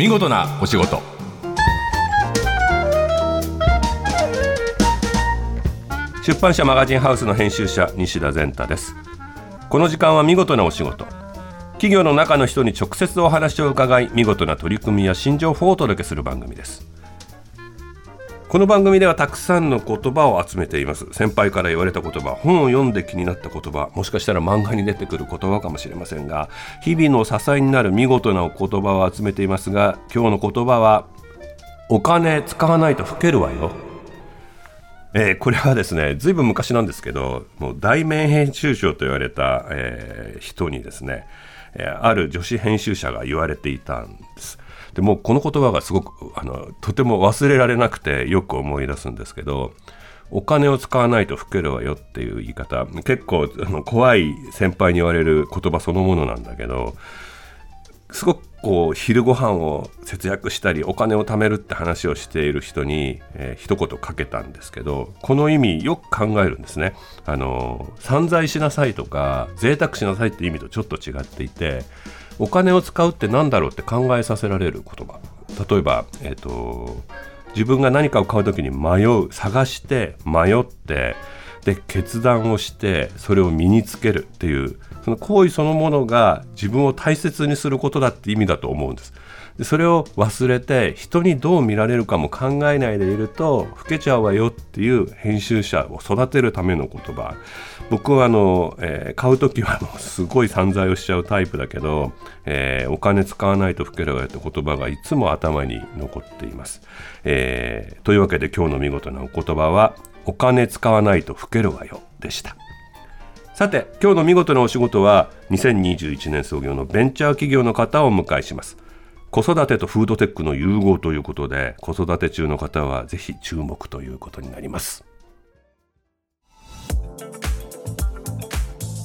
見事なお仕事。出版社マガジンハウスの編集者西田善太です。この時間は見事なお仕事。企業の中の人に直接お話を伺い見事な取り組みや新情報をお届けする番組です。この番組ではたくさんの言葉を集めています。先輩から言われた言葉本を読んで気になった言葉もしかしたら漫画に出てくる言葉かもしれませんが日々の支えになる見事な言葉を集めていますが今日の言葉はお金使わないと老けるわよ。えー、これはですねずいぶん昔なんですけどもう大名編集長と言われた、えー、人にですね、えー、ある女子編集者が言われていたんです。でもこの言葉がすごくあのとても忘れられなくてよく思い出すんですけどお金を使わないと老けるわよっていう言い方結構あの怖い先輩に言われる言葉そのものなんだけどすごくこう昼ご飯を節約したりお金を貯めるって話をしている人に、えー、一言かけたんですけどこの意味よく考えるんですね。あの散財しなさいとか贅沢しなさいって意味とちょっと違っていてお金を使うって何だろうって考えさせられる言葉例えば、えーと、自分が何かを買う時に迷う探して迷ってで決断をしてそれを身につけるっていうその行為そのものが自分を大切にすることだって意味だと思うんです。でそれを忘れて人にどう見られるかも考えないでいると老けちゃうわよっていう編集者を育てるための言葉。僕はあの、えー、買う時はもうすごい散財をしちゃうタイプだけど、えー、お金使わないと老けるわよって言葉がいつも頭に残っています、えー、というわけで今日の見事なお言葉はお金使わないと老けるわよでした。さて今日の見事なお仕事は2021年創業のベンチャー企業の方をお迎えします。子育てとフードテックの融合ということで子育て中の方はぜひ注目ということになります。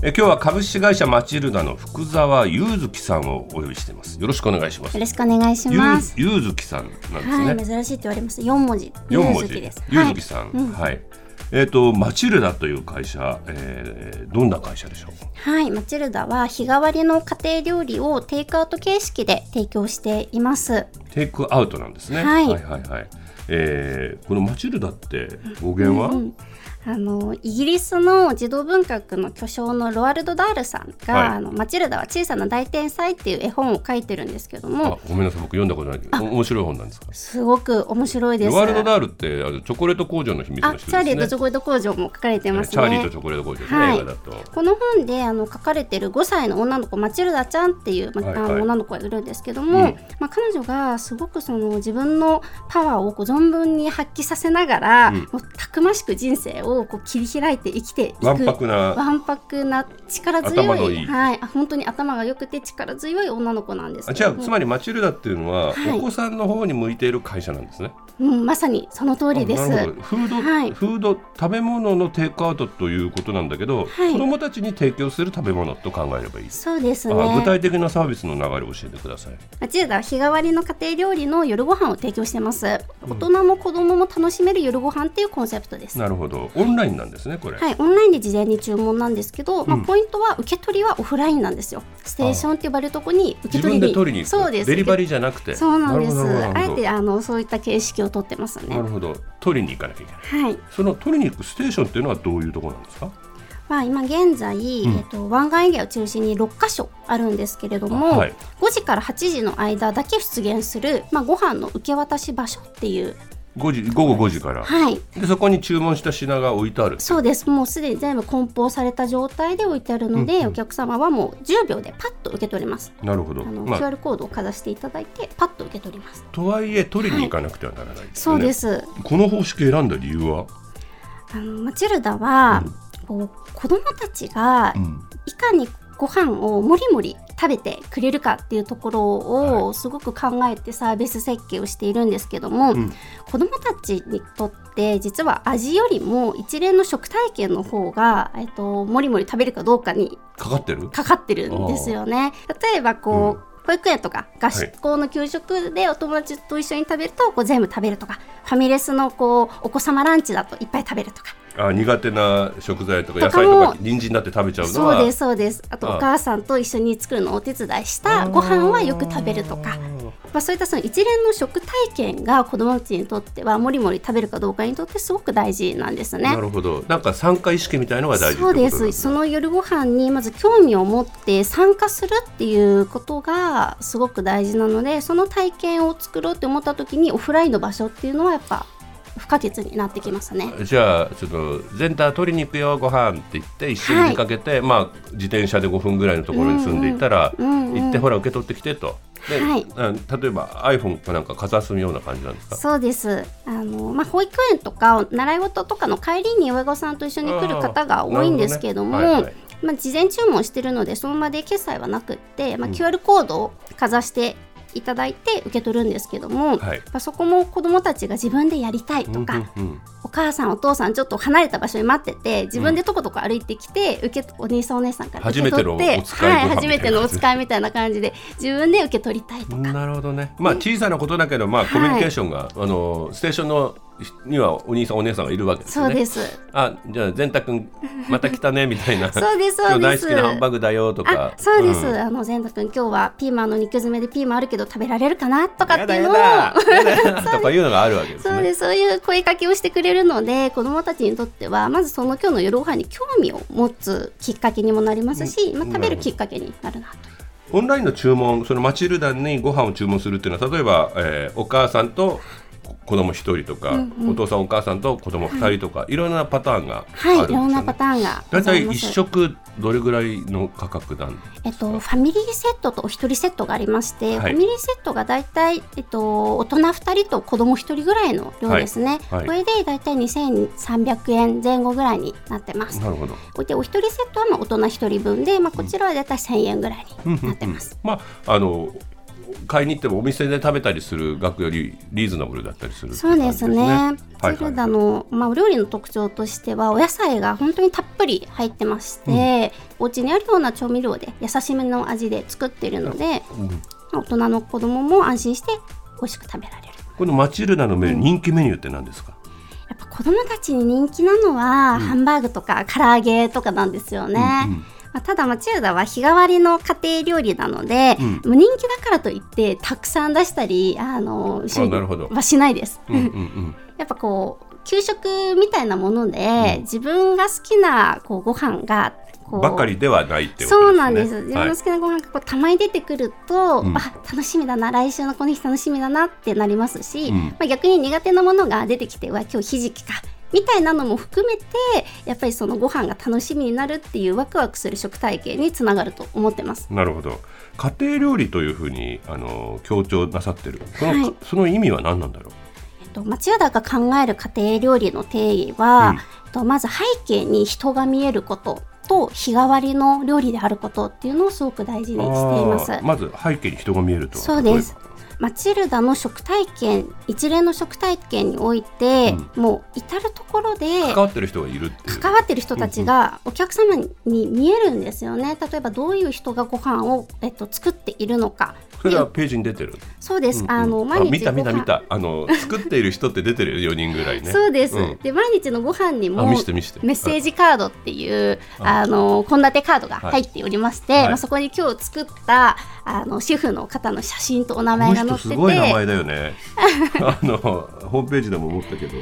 え今日は株式会社マチルダの福沢祐月さんをお呼びしています。よろしくお願いします。よろしくお願いします。祐月さんなんですね、はい、珍しいって言われます。四文字。四文字。です。祐月さん、はい、うん。はいえーと、マチルダという会社、えー、どんな会社でしょう？はいマチルダは日替わりの家庭料理をテイクアウト形式で提供しています。テイクアウトなんですね、はい、はいはいはい。えー、このマチルダって語源は、うんうんあのイギリスの児童文学の巨匠のロアルド・ダールさんが、はい、あのマチルダは小さな大天才っていう絵本を書いてるんですけどもごめんなさい僕読んだことない面白い本なんですか？すごく面白いです。ロアルド・ダールってあのチョコレート工場の秘密の人です、ね、チャーリーとチョコレート工場も書かれてますね。チャーリーとチョコレート工場ですね、はい、映画だと。この本であの書かれてる5歳の女の子マチルダちゃんっていう、ま、はいはい、あの女の子がいるんですけども、うん、まあ、彼女がすごくその自分のパワーをこう存分に発揮させながら、うん、もうたくましく人生をこう切り開いて生きていくわんぱくなわんぱくな力強いはい、本当に頭が良くて力強い女の子なんですじゃあつまりマチルダっていうのは、はい、お子さんの方に向いている会社なんですね。うん、まさにその通りです。フード、はい、フード食べ物のテイクアウトということなんだけど、はい、子どもたちに提供する食べ物と考えればいい。そうですね。具体的なサービスの流れを教えてください。マチルダは日替わりの家庭料理の夜ご飯を提供してます。大人も子供も楽しめる夜ご飯っていうコンセプトです。なるほど。オンラインなんですねこれ。はい、オンラインで事前に注文なんですけど、まあポイントは受け取りはオフラインなんですよ。ステーションって呼ばれるとこに受け取りに。取りにそうです。デリバリーじゃなくて。そうなんです。あえてあのそういった形式をとってますね。るほど。取りに行かなきゃいけない、はい、その取りに行くステーションっていうのはどういうところなんですか？まあ、今現在、うん、えっと、湾岸エリアを中心に6か所あるんですけれども、はい、5時から8時の間だけ出現する、まあ、ご飯の受け渡し場所っていう5時午後5時から、はい、でそこに注文した品が置いてある。そうです。もうすでに全部梱包された状態で置いてあるので、うんうん、お客様はもう10秒でパッと受け取れます。なるほど。あの、まあ、QR コードをかざしていただいてパッと受け取ります。とはいえ取りに行かなくてはならない、ねはい、そうです。この方式選んだ理由は？あのマチルダは、うん、こう子供たちがいかにご飯をもりもり食べてくれるかっていうところをすごく考えてサービス設計をしているんですけども、うん、子どもたちにとって実は味よりも一連の食体験の方が、えっと、もりもり食べるかどうかにかかってる？かかってるんですよね。例えばこう、うん保育園とか学校の給食でお友達と一緒に食べるとこう全部食べるとかファミレスのこうお子様ランチだといっぱい食べるとか。あ苦手な食材とか野菜とか人参だって食べちゃうのはそうですそうです。あとお母さんと一緒に作るのをお手伝いしたご飯はよく食べるとかまあ、そういったその一連の食体験が子どもたちにとってはもりもり食べるかどうかにとってすごく大事なんですね。なるほどなんか参加意識みたいのが大事そうですその夜ご飯にまず興味を持って参加するっていうことがすごく大事なのでその体験を作ろうって思った時にオフラインの場所っていうのはやっぱ不可欠になってきますね。じゃあちょっと全体取りに行くよご飯って言って一緒に出かけて、はい、まあ自転車で5分ぐらいのところに住んでいたら、うんうん、行ってほら受け取ってきてと。で、はい、例えば iPhone かなんかかざすような感じなんですか？そうです。あの、まあ、保育園とか習い事とかの帰りに親御さんと一緒に来る方が多いんですけども、ね。はいはい、まあ、事前注文してるのでその場で決済はなくって、まあ、QR コードをかざしていただいて受け取るんですけども、はい、そこも子どもたちが自分でやりたいとか、うんうんうん、お母さんお父さんちょっと離れた場所に待ってて自分でとことこ歩いてきて、受けお兄さんお姉さんから受け取ってはい、初めてのお使いみたいな感じで自分で受け取りたいとか。なるほどね、まあ、小さなことだけど、まあ、コミュニケーションが、はい、あのステーションのにはお兄さんお姉さんがいるわけですね。そうです。あ、じゃあ善太君また来たね みたいな。そうですそうです。大好きなハンバーグだよとか。そうです。うん、あの善太君今日はピーマンの肉詰めでピーマンあるけど食べられるかなとかっていうのを とかいうのがあるわけです、ね、そうです。そういう声かけをしてくれるので子どもたちにとってはまずその今日の夜ご飯に興味を持つきっかけにもなりますし、まあ食べるきっかけになるなと。オンラインの注文、そのマチルダにご飯を注文するっていうのは、例えば、えー、お母さんと子供一人とか、うんうん、お父さんお母さんと子供二人とか、はい、いろんなパターンがあるね、はい、いろんなパターンが大体一食どれぐらいの価格なんえっと、ファミリーセットとお一人セットがありまして、はい、ファミリーセットが大体、えっと、大人二人と子供一人ぐらいの量ですね、はい。はい、これで大体2300円前後ぐらいになってます。なるほど。でお一人セットはまあ大人一人分で、まあ、こちらは大体1000円ぐらいになってます、まああの買いに行ってもお店で食べたりする額よりリーズナブルだったりする、ね、そうですね。はいはい、の、まあ、お料理の特徴としてはお野菜が本当にたっぷり入ってまして、うん、お家にあるような調味料で優しめの味で作っているので、うん、大人の子供も安心して美味しく食べられる。このマチルダのメ、うん、人気メニューって何ですか？やっぱ子供たちに人気なのは、ハンバーグとか唐揚げとかなんですよね。うんうんまあ、ただマチルダは日替わりの家庭料理なので、うん、人気だからといってたくさん出したりあのはしないです。うんうんうん、やっぱこう給食みたいなもので、うん、自分が好きなこうご飯がばかりではないってことですね。そうなんです。自分の好きなご飯がこうたまに出てくると、はい、あ楽しみだな。来週のこの日楽しみだなってなりますし、うん、まあ逆に苦手なものが出てきては今日ひじきかみたいなのも含めてやっぱりそのご飯が楽しみになるっていうワクワクする食体験につながると思ってます。なるほど。家庭料理というふうにあの強調なさってる。そのはい、その意味は何なんだろう？えっと、町田が考える家庭料理の定義は、うん、とまず背景に人が見えることと日替わりの料理であることっていうのをすごく大事にしています。まず背景に人が見えると。そうですマチルダの食体験一連の食体験において、うん、もう至る所で関わってる人がいる関わってる人たちがお客様に見えるんですよね。例えばどういう人がご飯をえっと作っているのかそれはページに出てる。そうです、うんうん、あの毎日見た見た見た。あの作っている人って出てるよ4人ぐらいね。そうです、うん、で毎日のご飯にもメッセージカードっていうあの献立カードが入っておりまして、はい、まあ、そこに今日作ったあのシェフの方の写真とお名前が載っててすごい名前だよね。あのホームページでも思ったけど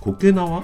苔縄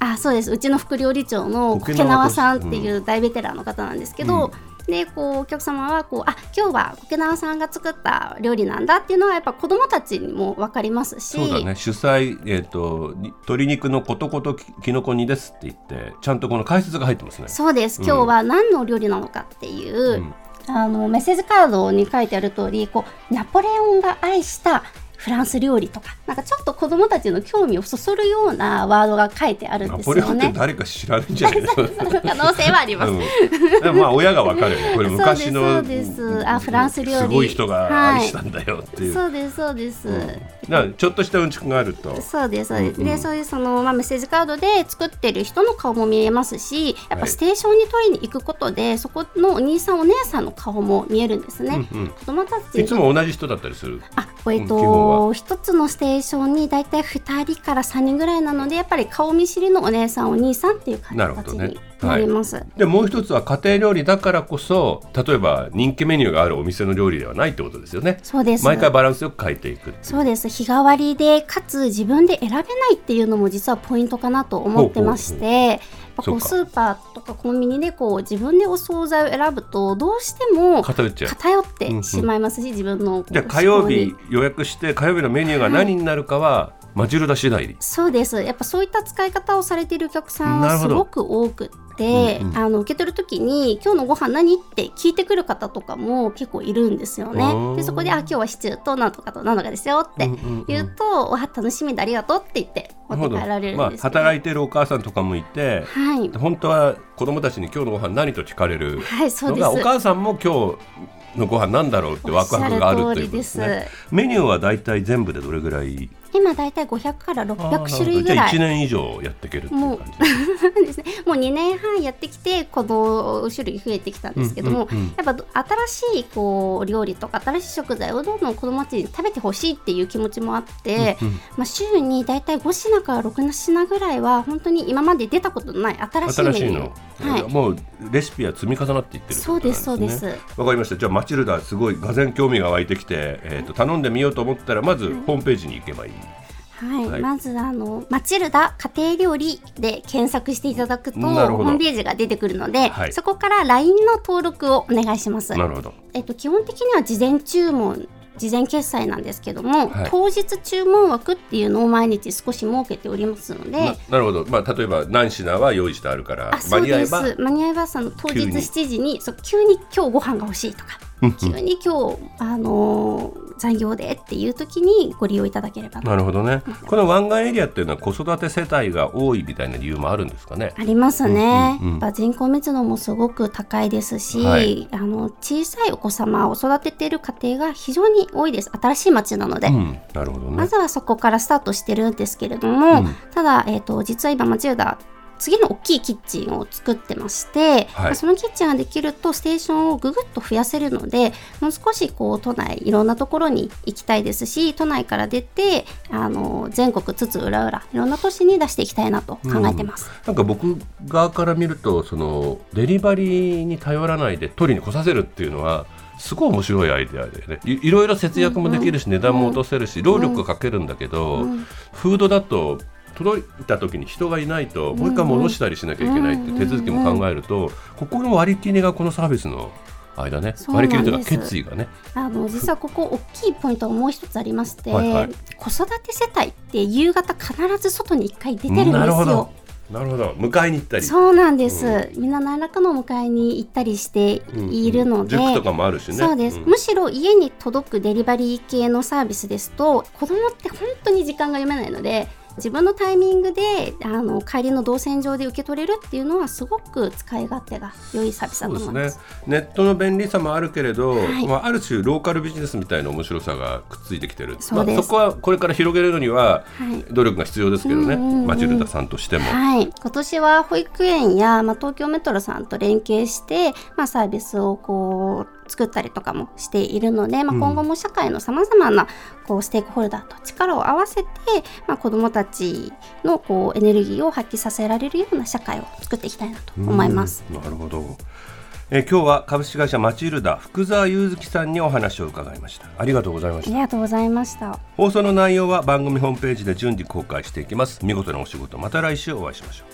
あそうです。うちの副料理長の苔縄さんっていう大ベテランの方なんですけど、うんでこうお客様はこうあ今日は苔縄さんが作った料理なんだっていうのはやっぱ子どもたちにも分かりますし。そうだね。主催、えーと、鶏肉のことこときのこ煮ですって言ってちゃんとこの解説が入ってますね。そうです。今日は何の料理なのかっていう、うん、あのメッセージカードに書いてある通りこうナポレオンが愛したフランス料理とかなんかちょっと子供たちの興味をそそるようなワードが書いてあるんですよね。誰か知らないんじゃない可能性はあります。うん、まあ親がわかるよね。これ昔のそうですあフランス料理すごい人が愛したんだよっていう。はい、そうですそうです。うん、ちょっとしたうんちくがあると。そうですそうです。うん、でそういうそのまあメッセージカードで作ってる人の顔も見えますし、やっぱステーションに取りに行くことで、はい、そこのお兄さんお姉さんの顔も見えるんですね。うんうん、子供たちいつも同じ人だったりする？あえっと一つのステーションに大体2人から3人ぐらいなのでやっぱり顔見知りのお姉さんお兄さんっていう感じになります、はい、でもう一つは家庭料理だからこそ例えば人気メニューがあるお店の料理ではないってことですよね。そうです。毎回バランスよく変えていく。そうです。日替わりでかつ自分で選べないっていうのも実はポイントかなと思ってましてこうスーパーとかコンビニでこう自分でお惣菜を選ぶとどうしても偏ってしまいますし、うんうん、自分のじゃあ火曜日予約して火曜日のメニューが何になるかは、はい。マジルダ次第そうです。やっぱそういった使い方をされているお客さんはすごく多くて、うんうん、あの受け取る時に「今日のご飯何?」って聞いてくる方とかも結構いるんですよね。でそこで「あ今日はシチューとなんとかとなんとかですよ」って言うと「うんうん、わ楽しみでありがとう」って言って持って帰られるんです、ね、まあ、働いてるお母さんとかもいて、はい、本当は子供たちに「今日のご飯何?」と聞かれるのが、はい、そうですお母さんも今日のご飯なんだろうってワクワクがあるということですね。メニューはだいたい全部でどれぐらい？今大体500から600種類ぐらい。じゃ1年以上やっていけるっていう感じですね。もう2年半やってきてこの種類増えてきたんですけども、うんうんうん、やっぱ新しいこう料理とか新しい食材をどんどん子どもたちに食べてほしいっていう気持ちもあって、うんうん、まあ、週に大体5品から6品ぐらいは本当に今まで出たことのない新しいメニュー。はい、もうレシピは積み重なっていってる、ね、そうですそうです。わかりました。じゃあマチルダすごいがぜ興味が湧いてきて、えーと、頼んでみようと思ったらまずホームページに行けばいい、はい、はい、まずあのマチルダ家庭料理で検索していただくとホームページが出てくるので、はい、そこから LINE の登録をお願いします。なるほど。えっと基本的には事前注文事前決済なんですけども、はい、当日注文枠っていうのを毎日少し設けておりますのでなるほど、まあ、例えば何品は用意してあるから間に合えば間に合えばその当日7時にそう急に今日ご飯が欲しいとか急に今日、あのー、残業でっていう時にご利用いただければなるほどね。この湾岸エリアっていうのは子育て世帯が多いみたいな理由もあるんですかね？ありますね、うんうんうん、人口密度もすごく高いですし、はい、あの小さいお子様を育てている家庭が非常に多いです。新しい町なので、うん、なるほど、ね、まずはそこからスタートしてるんですけれども、うん、ただ、えーと、実は今町浦次の大きいキッチンを作ってまして、はい、そのキッチンができるとステーションをぐぐっと増やせるのでもう少しこう都内いろんなところに行きたいですし都内から出てあの全国津々浦々いろんな都市に出していきたいなと考えてます、うん、なんか僕側から見るとそのデリバリーに頼らないで取りに来させるっていうのはすごい面白いアイデアでね。いろいろ節約もできるし、値段も落とせるし、労力かけるんだけど、フードだと届いた時に人がいないともう一回戻したりしなきゃいけないって手続きも考えると、ここの割り切りがこのサービスの間ね割り切りというか決意がね。あの実はここ大きいポイントがもう一つありまして、はいはい、子育て世帯って夕方必ず外に一回出てるんですよ。なるほど。迎えに行ったり。そうなんです、うん、みんな何らかの迎えに行ったりしているので、うんうん、塾とかもあるしね。そうです、うん、むしろ家に届くデリバリー系のサービスですと子供って本当に時間が読めないので自分のタイミングであの帰りの動線上で受け取れるっていうのはすごく使い勝手が良いサービスだと思います、ね、ネットの便利さもあるけれど、はい、まあ、ある種ローカルビジネスみたいな面白さがくっついてきてる。そ,、まあ、そこはこれから広げるのには努力が必要ですけどね、はい、マチルダさんとしても、はい、今年は保育園や、まあ、東京メトロさんと連携して、まあ、サービスをこう作ったりとかもしているので、まあ、今後も社会のさまざまなこうステークホルダーと力を合わせて、まあ、子どもたちのこうエネルギーを発揮させられるような社会を作っていきたいなと思います。なるほど。え今日は株式会社マチルダ福沢祐月さんにお話を伺いました。ありがとうございました。ありがとうございました。放送の内容は番組ホームページで順次公開していきます。見事なお仕事また来週お会いしましょう